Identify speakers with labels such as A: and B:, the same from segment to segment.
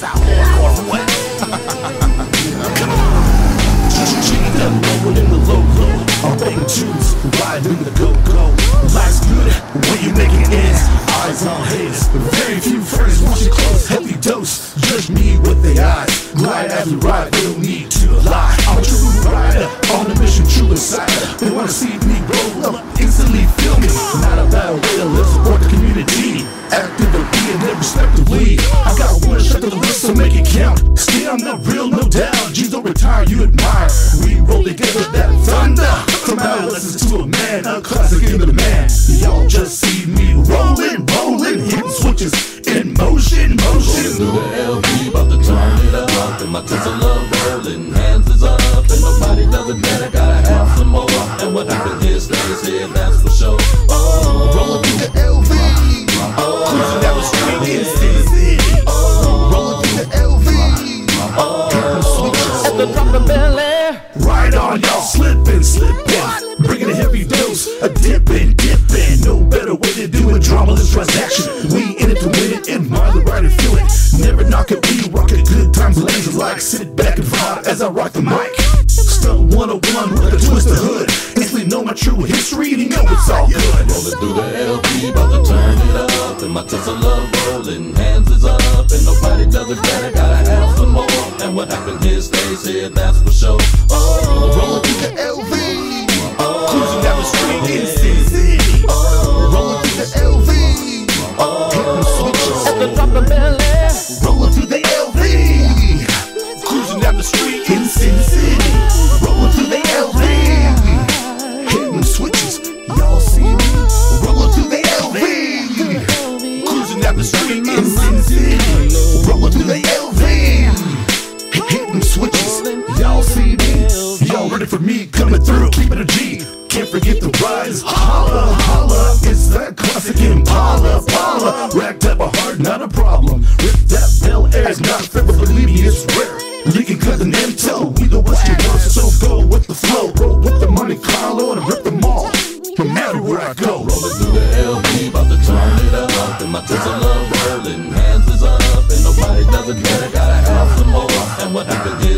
A: South hardcore what?
B: Cheated up, rolling in the low low. I'm baking tunes, riding in the go go. Life's good when you making ends. Eyes on haters, very few friends. Once you close, heavy dose. Judge me with their eyes. Glide as we ride, they don't need to lie. I'm a true rider on a mission, true insider. They wanna see me and live respectively. I got one shot to the list, so make it count. Still, I'm not real, no doubt. Jews don't retire, you admire. We roll together that thunder. From adolescence to a man, a classic in the man. Down the street in Sin City. Rolling through the LV. Hitting switches.
C: At the drop of belly.
B: Right on, y'all slipping, slipping. Bringing a heavy dose, a dipping, dipping. No better way to do it. Drama this transaction. We in it to win it, and mind the ride and feel it. Never knock it, we rock it. Good times, laser like. Sit back and vibe as I rock the mic. Stunt 101 with a twist of hood. Instantly know my true history, and you know it's all good.
D: Rolling through the LV, up. And my Tesla rolling, hands is up. And nobody does it better, gotta have some more. And what happened here stays here, that's for sure.
B: For me coming through? Keep it a G. Can't forget the rise. Holla, holla. It's that classic Impala, Pala. Racked up a heart, not a problem. Rip that Bel Air's not fair, but believe me, it's rare. Leaking cut and then toe.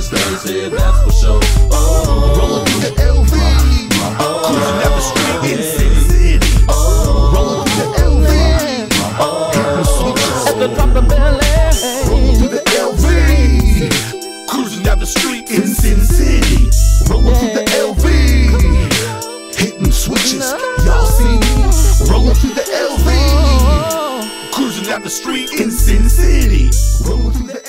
B: it's Thursday, that's for sure. Oh, rolling through the LV. Oh, cruising down the street in Sin City. Oh, rolling through the LV. Oh, switches at the drop of belly.
D: Rolling through the LV. Cruising down the street in Sin City. Rolling through the LV. Hitting switches, y'all see me. Rolling through the LV. Cruising down the street in Sin City. Rolling through the